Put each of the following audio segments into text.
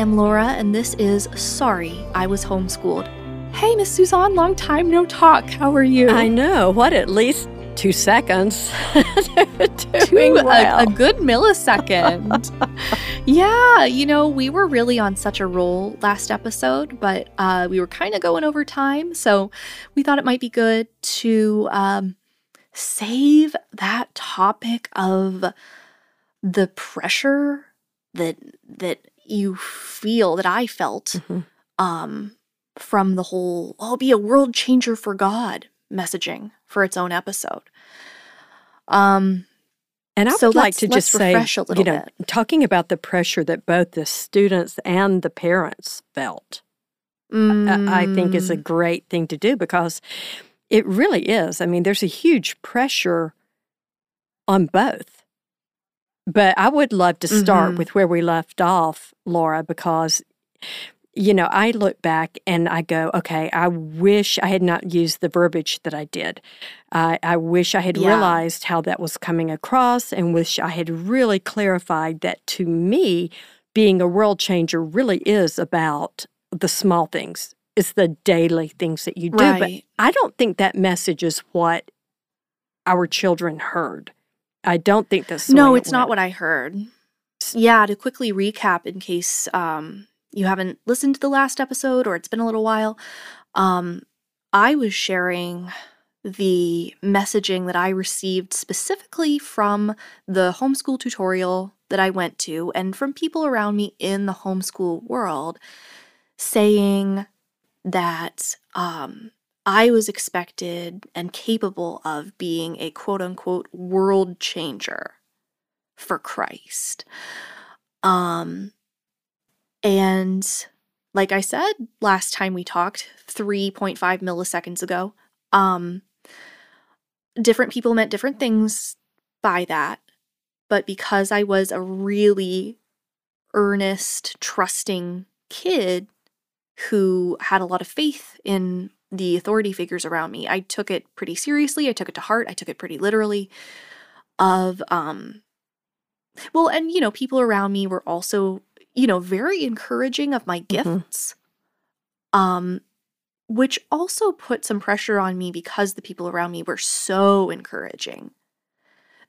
Hello, I am Laura, and this is Sorry I Was Homeschooled. Hey, Miss Suzanne, long time no talk. How are you? I know. What, at least two seconds? Doing well. a, a good millisecond. yeah, you know, we were really on such a roll last episode, but uh, we were kind of going over time. So we thought it might be good to um, save that topic of the pressure that that you feel that I felt mm-hmm. um, from the whole "I'll be a world changer for God" messaging for its own episode. Um, and I so would like to just say, you know, bit. talking about the pressure that both the students and the parents felt, mm. I, I think is a mm. great thing to do because it really is. I mean, there's a huge pressure on both but I would love to start mm-hmm. with where we left off, Laura, because, you know, I look back and I go, okay, I wish I had not used the verbiage that I did. Uh, I wish I had yeah. realized how that was coming across and wish I had really clarified that to me, being a world changer really is about the small things. It's the daily things that you do. Right. But I don't think that message is what our children heard. I don't think that's no, it's not what I heard. Yeah, to quickly recap, in case um, you haven't listened to the last episode or it's been a little while, um, I was sharing the messaging that I received specifically from the homeschool tutorial that I went to and from people around me in the homeschool world saying that um, I was expected and capable of being a quote unquote world changer for Christ. Um, and like I said last time we talked, 3.5 milliseconds ago, um, different people meant different things by that. But because I was a really earnest, trusting kid who had a lot of faith in the authority figures around me. I took it pretty seriously. I took it to heart. I took it pretty literally. Of um well, and you know, people around me were also, you know, very encouraging of my mm-hmm. gifts. Mm-hmm. Um which also put some pressure on me because the people around me were so encouraging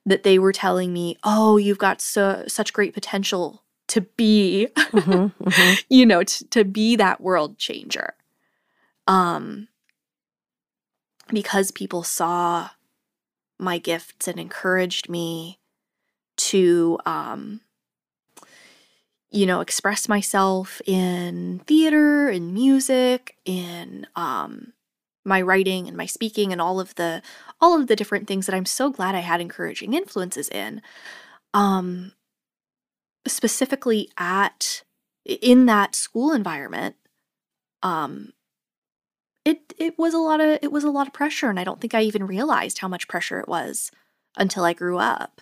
that they were telling me, "Oh, you've got so such great potential to be, mm-hmm, mm-hmm. you know, t- to be that world changer." Um, because people saw my gifts and encouraged me to um you know express myself in theater and music in um my writing and my speaking and all of the all of the different things that I'm so glad I had encouraging influences in um specifically at in that school environment um it it was a lot of it was a lot of pressure and I don't think I even realized how much pressure it was until I grew up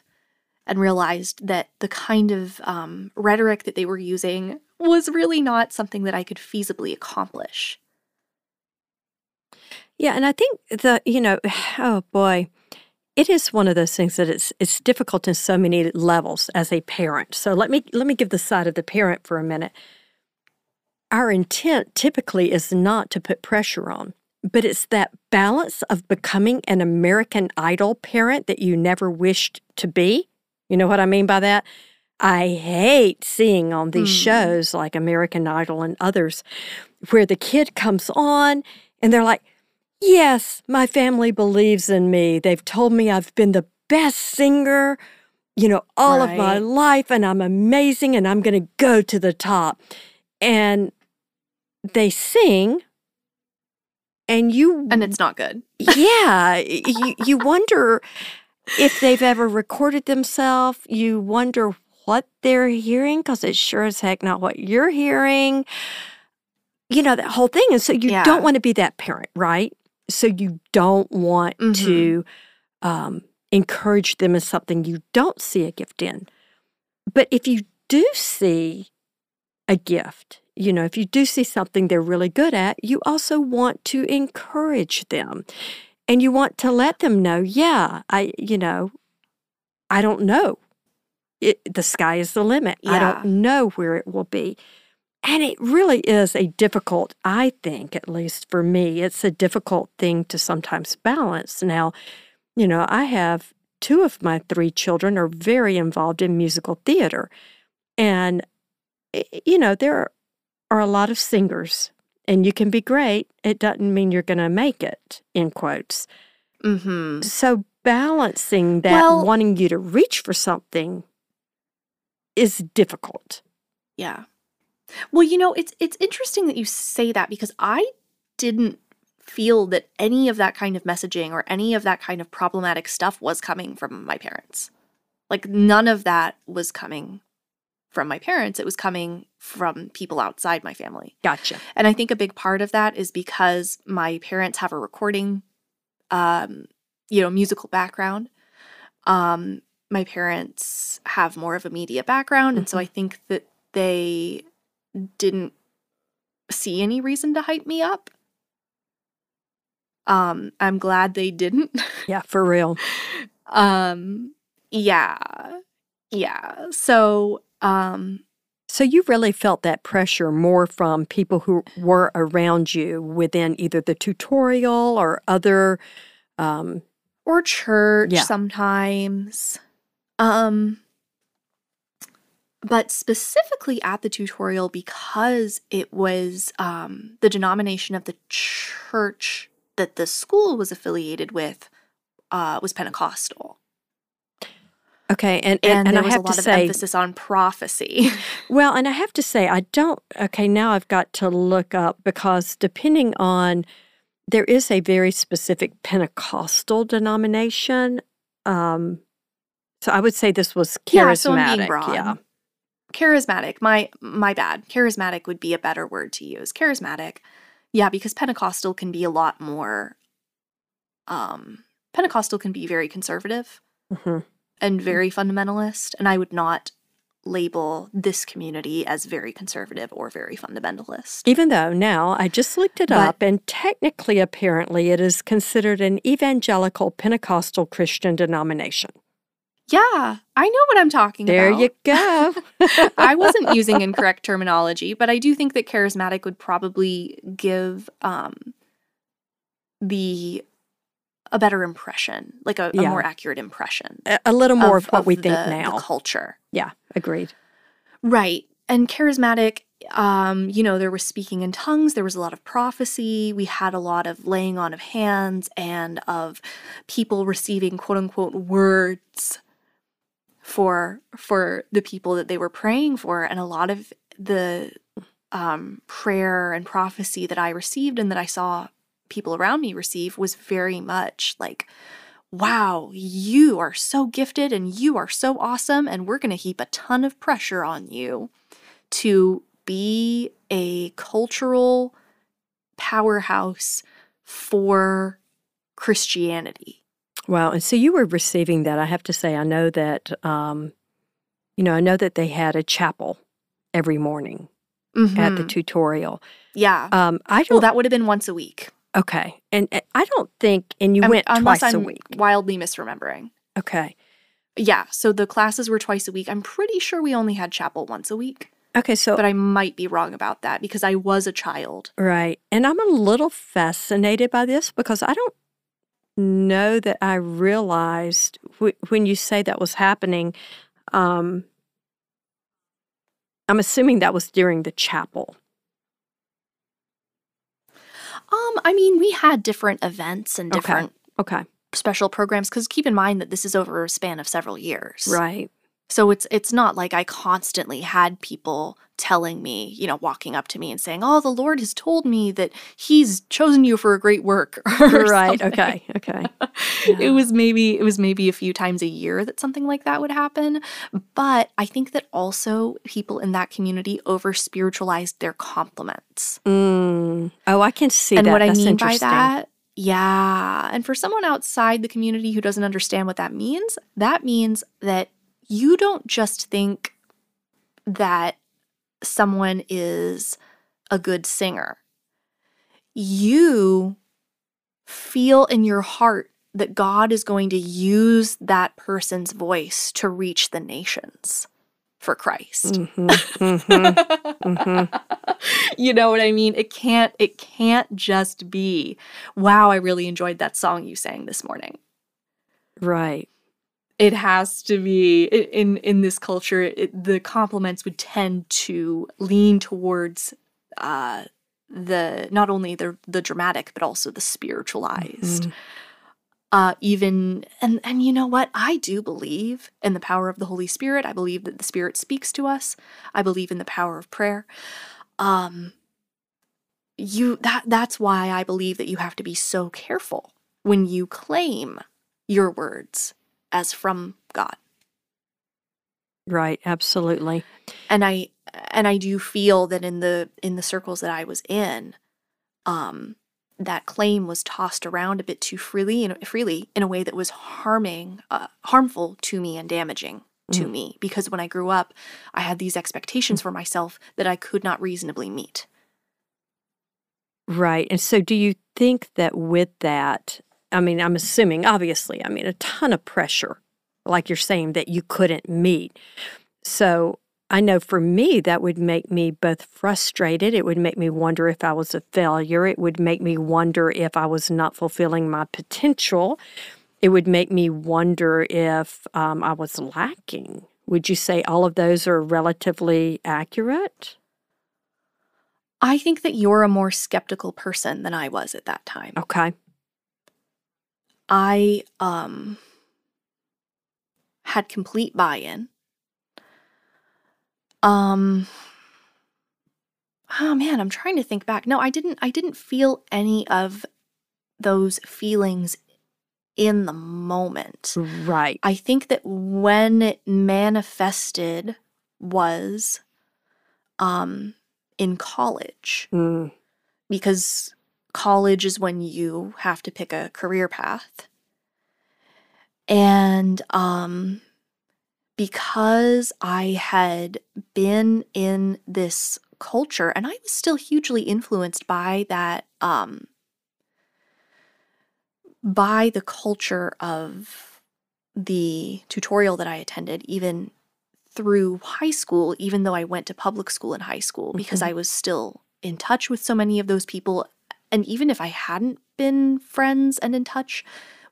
and realized that the kind of um, rhetoric that they were using was really not something that I could feasibly accomplish. Yeah, and I think the you know, oh boy, it is one of those things that it's it's difficult in so many levels as a parent. So let me let me give the side of the parent for a minute our intent typically is not to put pressure on, but it's that balance of becoming an American Idol parent that you never wished to be. You know what I mean by that? I hate seeing on these mm. shows like American Idol and others where the kid comes on and they're like, Yes, my family believes in me. They've told me I've been the best singer, you know, all right. of my life, and I'm amazing and I'm going to go to the top. And they sing and you and it's not good. yeah, you you wonder if they've ever recorded themselves. You wonder what they're hearing because it's sure as heck not what you're hearing. You know that whole thing, and so you yeah. don't want to be that parent, right? So you don't want mm-hmm. to um, encourage them in something you don't see a gift in. But if you do see a gift you know, if you do see something they're really good at, you also want to encourage them. And you want to let them know, yeah, I, you know, I don't know it, the sky is the limit. Yeah. I don't know where it will be. And it really is a difficult, I think, at least for me, it's a difficult thing to sometimes balance. Now, you know, I have two of my three children are very involved in musical theater. And, eh, you know, there are a lot of singers, and you can be great. It doesn't mean you're going to make it, in quotes. Mm-hmm. So balancing that, well, wanting you to reach for something is difficult. Yeah. Well, you know, it's it's interesting that you say that because I didn't feel that any of that kind of messaging or any of that kind of problematic stuff was coming from my parents. Like none of that was coming from my parents. It was coming from people outside my family. Gotcha. And I think a big part of that is because my parents have a recording um, you know, musical background. Um, my parents have more of a media background, and so mm-hmm. I think that they didn't see any reason to hype me up. Um, I'm glad they didn't. Yeah, for real. um, yeah. Yeah. So, um, so you really felt that pressure more from people who were around you within either the tutorial or other um, or church yeah. sometimes. Um, but specifically at the tutorial because it was um, the denomination of the church that the school was affiliated with uh, was Pentecostal. Okay, and and, and, and there I was have a lot to of say, emphasis on prophecy. well, and I have to say, I don't. Okay, now I've got to look up because depending on, there is a very specific Pentecostal denomination. Um, so I would say this was charismatic. Yeah, so I'm being broad. Yeah charismatic my my bad charismatic would be a better word to use charismatic yeah because pentecostal can be a lot more um pentecostal can be very conservative mm-hmm. And very fundamentalist and i would not label this community as very conservative or very fundamentalist even though now i just looked it but, up and technically apparently it is considered an evangelical pentecostal christian denomination yeah, I know what I'm talking there about. There you go. I wasn't using incorrect terminology, but I do think that charismatic would probably give um, the a better impression, like a, yeah. a more accurate impression. A, a little more of, of what of we think now. The culture. Yeah, agreed. Right. And charismatic, um, you know, there was speaking in tongues, there was a lot of prophecy, we had a lot of laying on of hands and of people receiving quote unquote words for for the people that they were praying for and a lot of the um, prayer and prophecy that I received and that I saw people around me receive was very much like wow you are so gifted and you are so awesome and we're going to heap a ton of pressure on you to be a cultural powerhouse for Christianity Wow. And so you were receiving that. I have to say, I know that, um, you know, I know that they had a chapel every morning mm-hmm. at the mm-hmm. tutorial. Yeah. Um, I don't, well, that would have been once a week. Okay. And, and I don't think, and you I'm, went twice I'm a week. Wildly misremembering. Okay. Yeah. So the classes were twice a week. I'm pretty sure we only had chapel once a week. Okay, so but I might be wrong about that because I was a child. Right. And I'm a little fascinated by this because I don't know that I realized wh- when you say that was happening. Um, I'm assuming that was during the chapel. Um, I mean, we had different events and different okay, okay. special programs because keep in mind that this is over a span of several years. Right. So it's it's not like I constantly had people telling me, you know, walking up to me and saying, "Oh, the Lord has told me that he's chosen you for a great work." right. Something. Okay. Okay. Yeah. It was maybe it was maybe a few times a year that something like that would happen, but I think that also people in that community over spiritualized their compliments. Mm. Oh, I can see and that. what That's I mean by that yeah. And for someone outside the community who doesn't understand what that means, that means that you don't just think that someone is a good singer. You feel in your heart that God is going to use that person's voice to reach the nations for Christ. Mm-hmm, mm-hmm, mm-hmm. you know what I mean? It can't it can't just be, wow, I really enjoyed that song you sang this morning. Right. It has to be in in this culture. It, the compliments would tend to lean towards uh, the not only the the dramatic but also the spiritualized. Mm-hmm. Uh, even and and you know what? I do believe in the power of the holy spirit. I believe that the spirit speaks to us. I believe in the power of prayer. Um you that that's why i believe that you have to be so careful when you claim your words as from god right absolutely and i and i do feel that in the in the circles that i was in um that claim was tossed around a bit too freely and freely in a way that was harming, uh, harmful to me and damaging to mm. me. Because when I grew up, I had these expectations for myself that I could not reasonably meet. Right. And so, do you think that with that, I mean, I'm assuming, obviously, I mean, a ton of pressure, like you're saying, that you couldn't meet. So, I know for me, that would make me both frustrated. It would make me wonder if I was a failure. It would make me wonder if I was not fulfilling my potential. It would make me wonder if um, I was lacking. Would you say all of those are relatively accurate? I think that you're a more skeptical person than I was at that time. Okay. I um had complete buy-in um Oh man, I'm trying to think back. No, I didn't I didn't feel any of those feelings in the moment. Right. I think that when it manifested was um in college. Mm. Because college is when you have to pick a career path. And um because I had been in this culture and I was still hugely influenced by that um by the culture of the tutorial that I attended even through high school even though I went to public school in high school because mm-hmm. I was still in touch with so many of those people and even if I hadn't been friends and in touch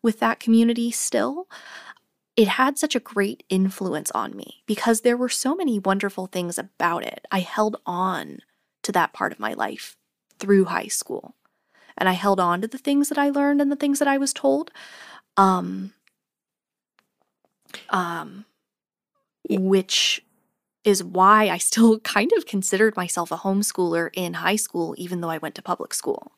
with that community still it had such a great influence on me because there were so many wonderful things about it. I held on to that part of my life through high school. And I held on to the things that I learned and the things that I was told. Um, um, which is why I still kind of considered myself a homeschooler in high school, even though I went to public school.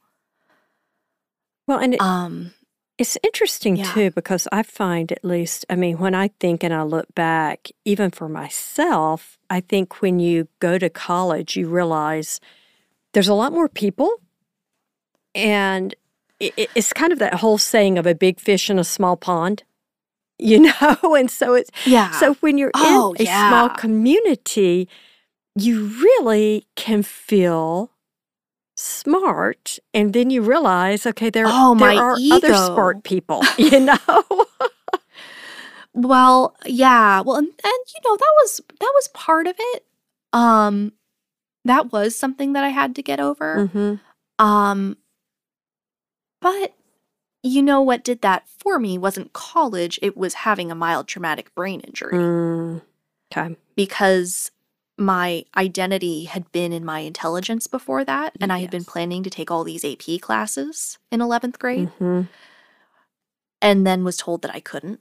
Well, and it, um, it's interesting yeah. too because I find at least, I mean, when I think and I look back, even for myself, I think when you go to college, you realize there's a lot more people. And it's kind of that whole saying of a big fish in a small pond, you know? And so it's, yeah. So when you're oh, in a yeah. small community, you really can feel smart and then you realize okay there, oh, there are ego. other smart people you know? Well yeah well and, and you know that was that was part of it. Um that was something that i had to get over. Mm-hmm. um but you know what did that for me wasn't college it was having a mild traumatic brain injury. Mm, okay. Because my identity had been in my intelligence before that, and I had been planning to take all these AP classes in 11th grade, mm-hmm. and then was told that I couldn't.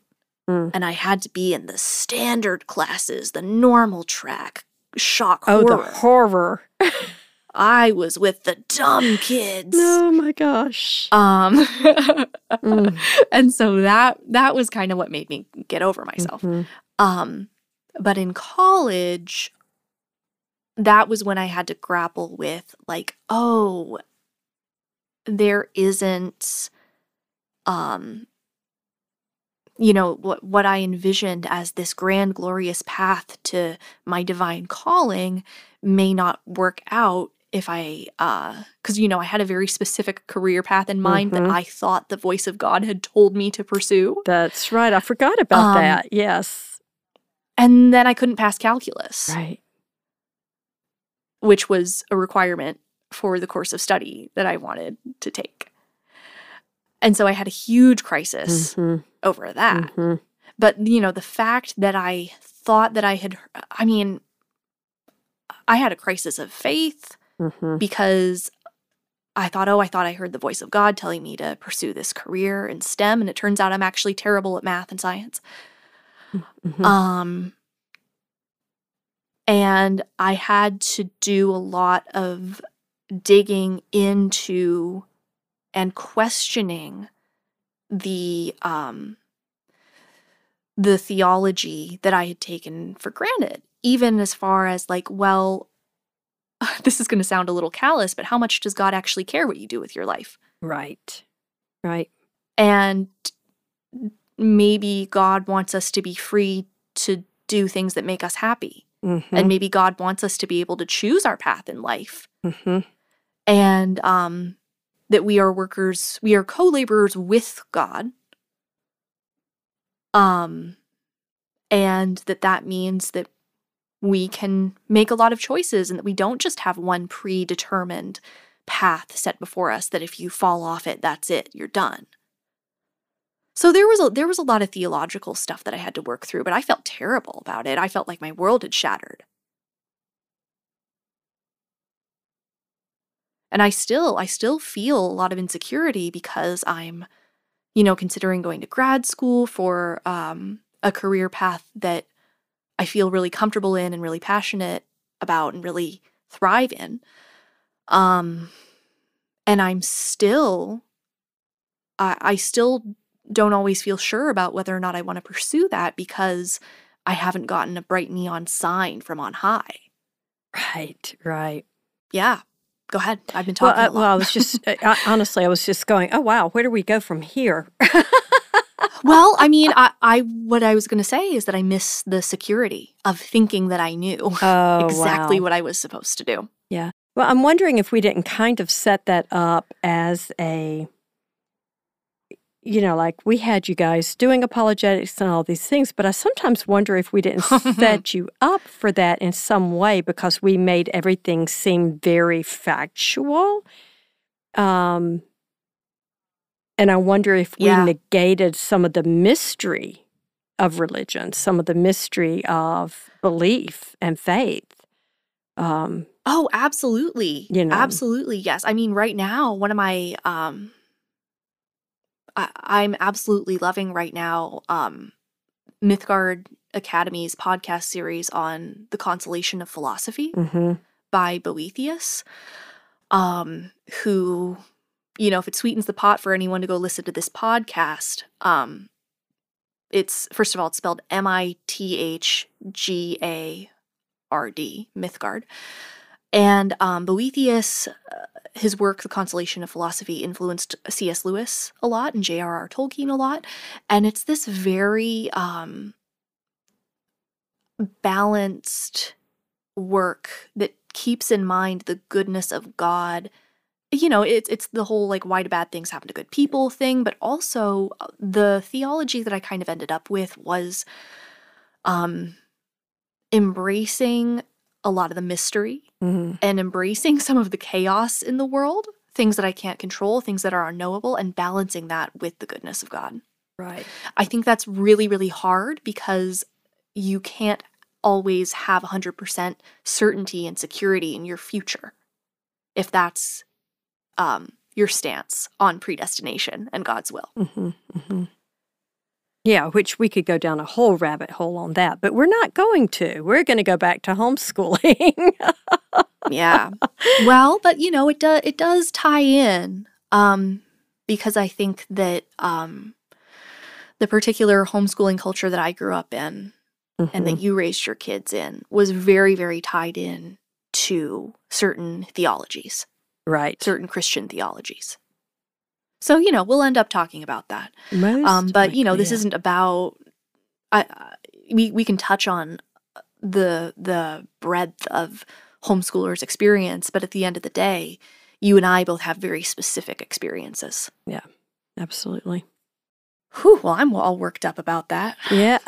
Mm. And I had to be in the standard classes, the normal track, shock oh, horror. the horror. I was with the dumb kids. Oh my gosh. Um mm. and so that that was kind of what made me get over myself. Mm-hmm. Um but in college that was when I had to grapple with, like, oh, there isn't, um, you know, what, what I envisioned as this grand, glorious path to my divine calling may not work out if I, because uh, you know, I had a very specific career path in mind mm-hmm. that I thought the voice of God had told me to pursue. That's right. I forgot about um, that. Yes. And then I couldn't pass calculus. Right. Which was a requirement for the course of study that I wanted to take. And so I had a huge crisis mm-hmm. over that. Mm-hmm. But, you know, the fact that I thought that I had, I mean, I had a crisis of faith mm-hmm. because I thought, oh, I thought I heard the voice of God telling me to pursue this career in STEM. And it turns out I'm actually terrible at math and science. Mm-hmm. Um, and I had to do a lot of digging into and questioning the um, the theology that I had taken for granted, even as far as like, well, this is going to sound a little callous, but how much does God actually care what you do with your life? Right. Right. And maybe God wants us to be free to do things that make us happy. Mm-hmm. And maybe God wants us to be able to choose our path in life. Mm-hmm. And um, that we are workers, we are co laborers with God. Um, and that that means that we can make a lot of choices and that we don't just have one predetermined path set before us that if you fall off it that's it you're done so there was a there was a lot of theological stuff that I had to work through but I felt terrible about it I felt like my world had shattered and I still I still feel a lot of insecurity because I'm you know considering going to grad school for um, a career path that I feel really comfortable in and really passionate about and really thrive in. Um, and I'm still, I, I still don't always feel sure about whether or not I want to pursue that because I haven't gotten a bright neon sign from on high. Right, right. Yeah. Go ahead. I've been talking. Well, I, well, I was just uh, honestly, I was just going. Oh wow, where do we go from here? well, I mean, I, I what I was going to say is that I miss the security of thinking that I knew oh, exactly wow. what I was supposed to do. Yeah. Well, I'm wondering if we didn't kind of set that up as a you know, like we had you guys doing apologetics and all these things, but I sometimes wonder if we didn't set you up for that in some way because we made everything seem very factual. Um, and I wonder if we yeah. negated some of the mystery of religion, some of the mystery of belief and faith. Um, oh, absolutely. You know, absolutely. Yes. I mean, right now, one of my, um, I, am absolutely loving right now, um, Mythgard Academy's podcast series on the consolation of philosophy mm-hmm. by Boethius, um, who you know, if it sweetens the pot for anyone to go listen to this podcast, um, it's first of all, it's spelled M I T H G A R D, Mythgard. And um, Boethius, uh, his work, The Consolation of Philosophy, influenced C.S. Lewis a lot and J.R.R. Tolkien a lot. And it's this very um, balanced work that keeps in mind the goodness of God you know, it's it's the whole like why do bad things happen to good people thing, but also uh, the theology that I kind of ended up with was um embracing a lot of the mystery mm-hmm. and embracing some of the chaos in the world, things that I can't control, things that are unknowable, and balancing that with the goodness of God. Right. I think that's really, really hard because you can't always have 100% certainty and security in your future if that's um, your stance on predestination and God's will. Mm-hmm, mm-hmm. Yeah, which we could go down a whole rabbit hole on that, but we're not going to. We're going to go back to homeschooling. yeah. Well, but you know, it does it does tie in um, because I think that um, the particular homeschooling culture that I grew up in mm-hmm. and that mm-hmm. you raised your kids in was very very tied in to certain theologies right certain christian theologies so you know we'll end up talking about that Most um, but you know this yeah. isn't about I, we, we can touch on the the breadth of homeschooler's experience, but at the end of the day, you and I both have very specific experiences. Yeah, absolutely. Whew, well, I'm all worked up about that. Yeah.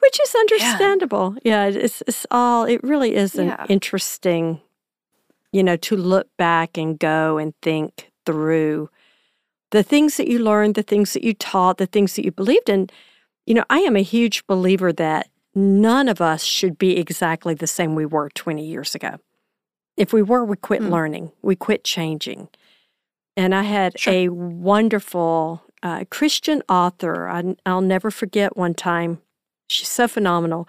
Which is understandable. Yeah, yeah it's, it's all, it really is an yeah. interesting, you know, to look back and go and think through the things that you learned, the things that you taught, the things that you believed in. You know, I am a huge believer that none of us should be exactly the same we were 20 years ago. If we were, we quit mm. learning, we quit changing. And I had sure. a wonderful uh, Christian author. I, I'll never forget one time. She's so phenomenal.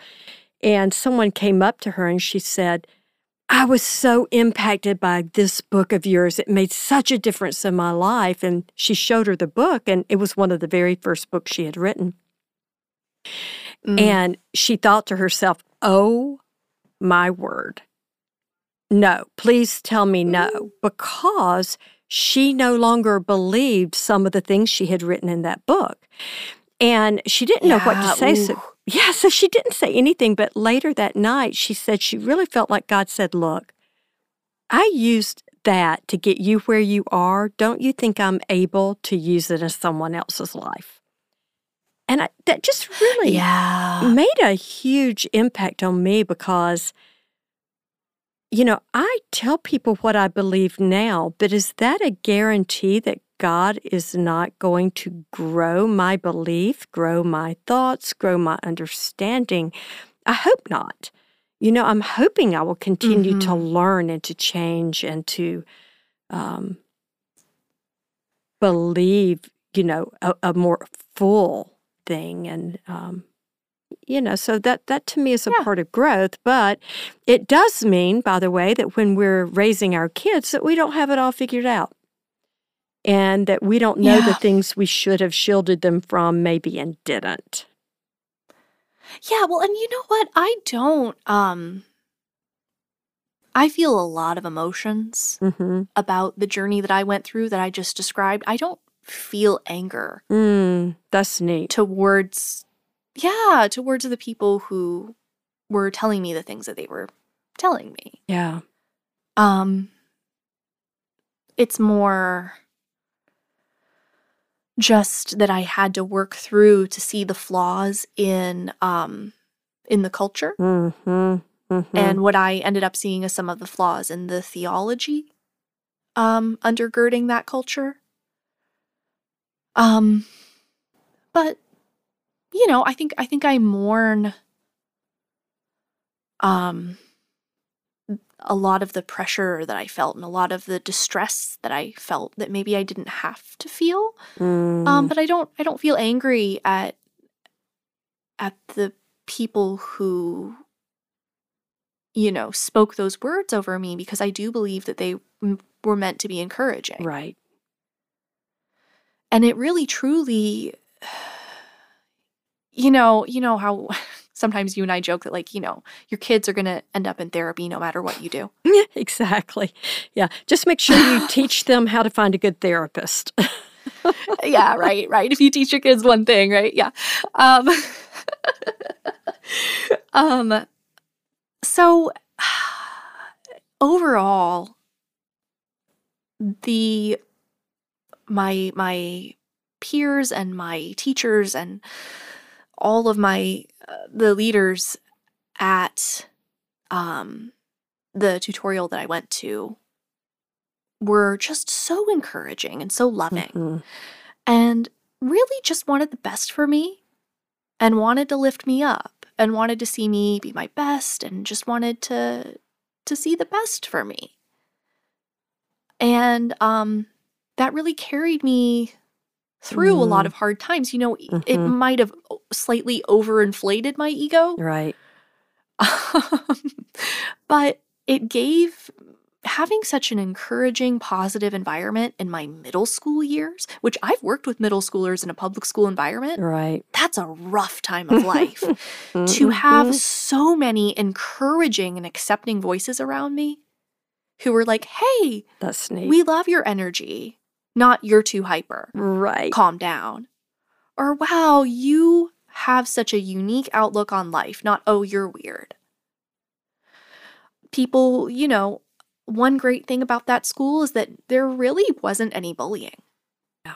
And someone came up to her and she said, I was so impacted by this book of yours. It made such a difference in my life. And she showed her the book, and it was one of the very first books she had written. Mm. And she thought to herself, Oh my word. No, please tell me no, because she no longer believed some of the things she had written in that book. And she didn't yeah, know what to say. So, yeah, so she didn't say anything. But later that night, she said she really felt like God said, Look, I used that to get you where you are. Don't you think I'm able to use it in someone else's life? And I, that just really yeah. made a huge impact on me because you know, I tell people what I believe now, but is that a guarantee that God is not going to grow my belief, grow my thoughts, grow my understanding? I hope not. You know, I'm hoping I will continue mm-hmm. to learn and to change and to um, believe, you know, a, a, more full thing and um, you know so that that to me is a yeah. part of growth but it does mean by the way that when we're raising our kids that we don't have it all figured out and that we don't know yeah. the things we should have shielded them from maybe and didn't yeah well and you know what i don't um I feel a lot of emotions mm-hmm. about the journey that I went through that I just described. I don't feel anger. Mm, that's neat. Towards yeah, towards the people who were telling me the things that they were telling me. Yeah. Um it's more just that I had to work through to see the flaws in um in the culture. Mm-hmm. Mm-hmm. And what I ended up seeing is some of the flaws in the theology um undergirding that culture. Um but you know, I think I think I mourn um a lot of the pressure that I felt and a lot of the distress that I felt that maybe I didn't have to feel. Um, mm. Um, but I don't I don't feel angry at at the people who you know spoke those words over me because I do believe that they m- were meant to be encouraging. Right. And it really truly you know, you know how sometimes you and I joke that like, you know, your kids are going to end up in therapy no matter what you do. exactly. Yeah. Just make sure you teach them how to find a good therapist. yeah, right, right. If you teach your kids one thing, right? Yeah. Um, um so overall the my my peers and my teachers and all of my the leaders at um, the tutorial that I went to were just so encouraging and so loving mm-hmm. and really just wanted the best for me and wanted to lift me up and wanted to see me be my best and just wanted to to see the best for me and um that really carried me through mm. a lot mm. of hard times. You know, mm-hmm. it might have slightly overinflated my ego. Right. but it gave having such an encouraging, positive environment in my middle school years, which I've worked with middle schoolers in a public school environment. Right. That's a rough time of life. mm-hmm. To have so many encouraging and accepting voices around me who were like, hey, that's neat. We love your energy not you're too hyper. Right. Calm down. Or wow, you have such a unique outlook on life, not oh, you're weird. people, you know, one great thing about that school is that there really wasn't any bullying. Yeah.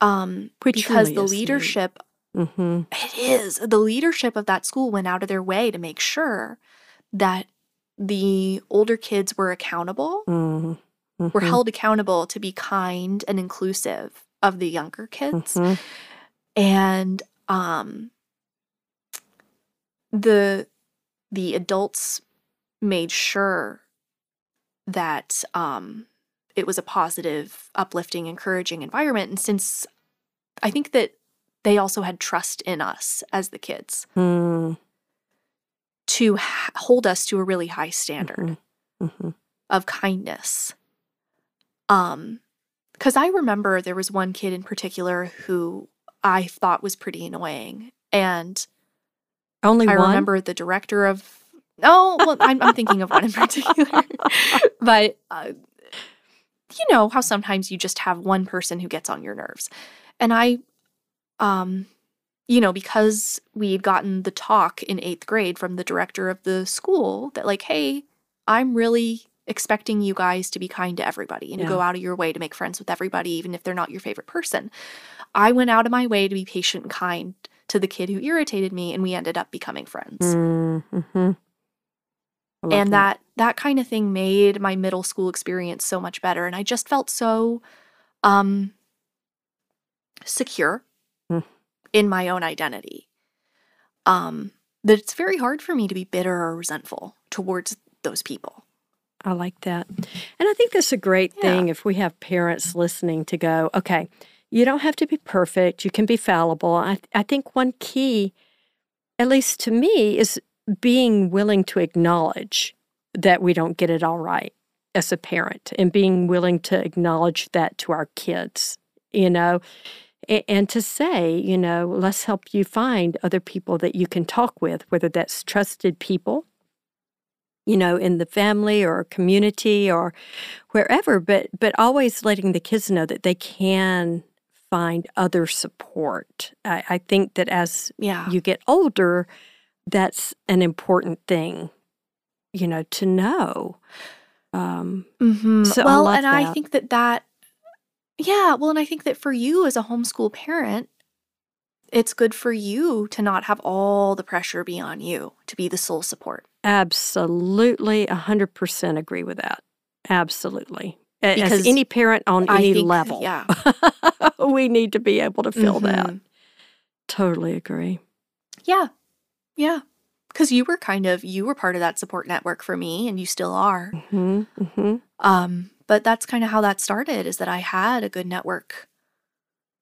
Um, Which because really the leadership, Mm-hmm. it is the leadership of that school went out of their way to make sure that the older kids were accountable, Mm-hmm. Were held accountable to be kind and inclusive of the younger kids, Mhm. and um, the the adults made sure that um, it was a positive, uplifting, encouraging environment. And since I think that they also had trust in us as the kids Mm-hmm. to ha- hold us to a really high standard Mm-hmm. of kindness. Um, because I remember there was one kid in particular who I thought was pretty annoying, and Only I one. remember the director of. Oh, well, I'm, I'm thinking of one in particular, but uh, you know how sometimes you just have one person who gets on your nerves, and I, um, you know, because we had gotten the talk in eighth grade from the director of the school that like, hey, I'm really expecting you guys to be kind to everybody and to go out of your way to make friends with everybody, even if they're not your favorite person. I went out of my way to be patient and kind to the kid who irritated me, and we ended up becoming friends. Mm-hmm. And that that kind of thing made my middle school experience so much better and i just felt so um secure Mm. in my own identity um that it's very hard for me to be bitter or resentful towards those people I like that. And I think that's a great Yeah. thing if we have parents listening to go, okay, you don't have to be perfect. You can be fallible. I, I think one key, at least to me, is being willing to acknowledge that we don't get it all right as a parent and being willing to acknowledge that to our kids, you know, and, and to say, you know, let's help you find other people that you can talk with, whether that's trusted people you know in the family or community or wherever but but always letting the kids know that they can find other support. I, I think that as yeah. you get older that's an important thing you know to know. Um hmm so I well love and i think that that yeah well and i think that for you as a homeschool parent it's good for you to not have all the pressure be on you to be the sole support absolutely 100% agree with that absolutely Because as any parent on I any think- level yeah. we need to be able to feel that Mhm. totally agree Yeah. Yeah. Cuz you were kind of you were part of that support network for me and you still are. hmm hmm Um but that's kind of how that started is that I had a good network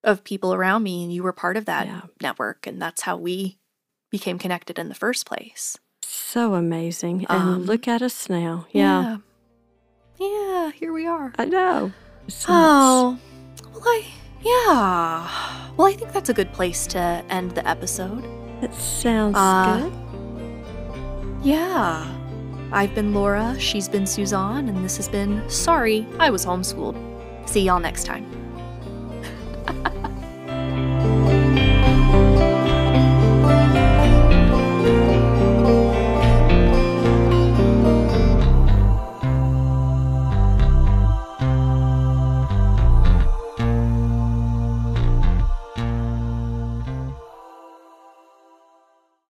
of people around me and you were part of that Yeah. network and that's how we became connected in the first place. So amazing. And Um, look at us now. Yeah. Yeah, Yeah, here we are. I know. It's nuts. Oh. Well, I yeah. Well, I think that's a good place to end the episode. It sounds Uh, good. Yeah. I've been Laura, she's been Suzanne, and this has been Sorry, I Was Homeschooled. See y'all next time.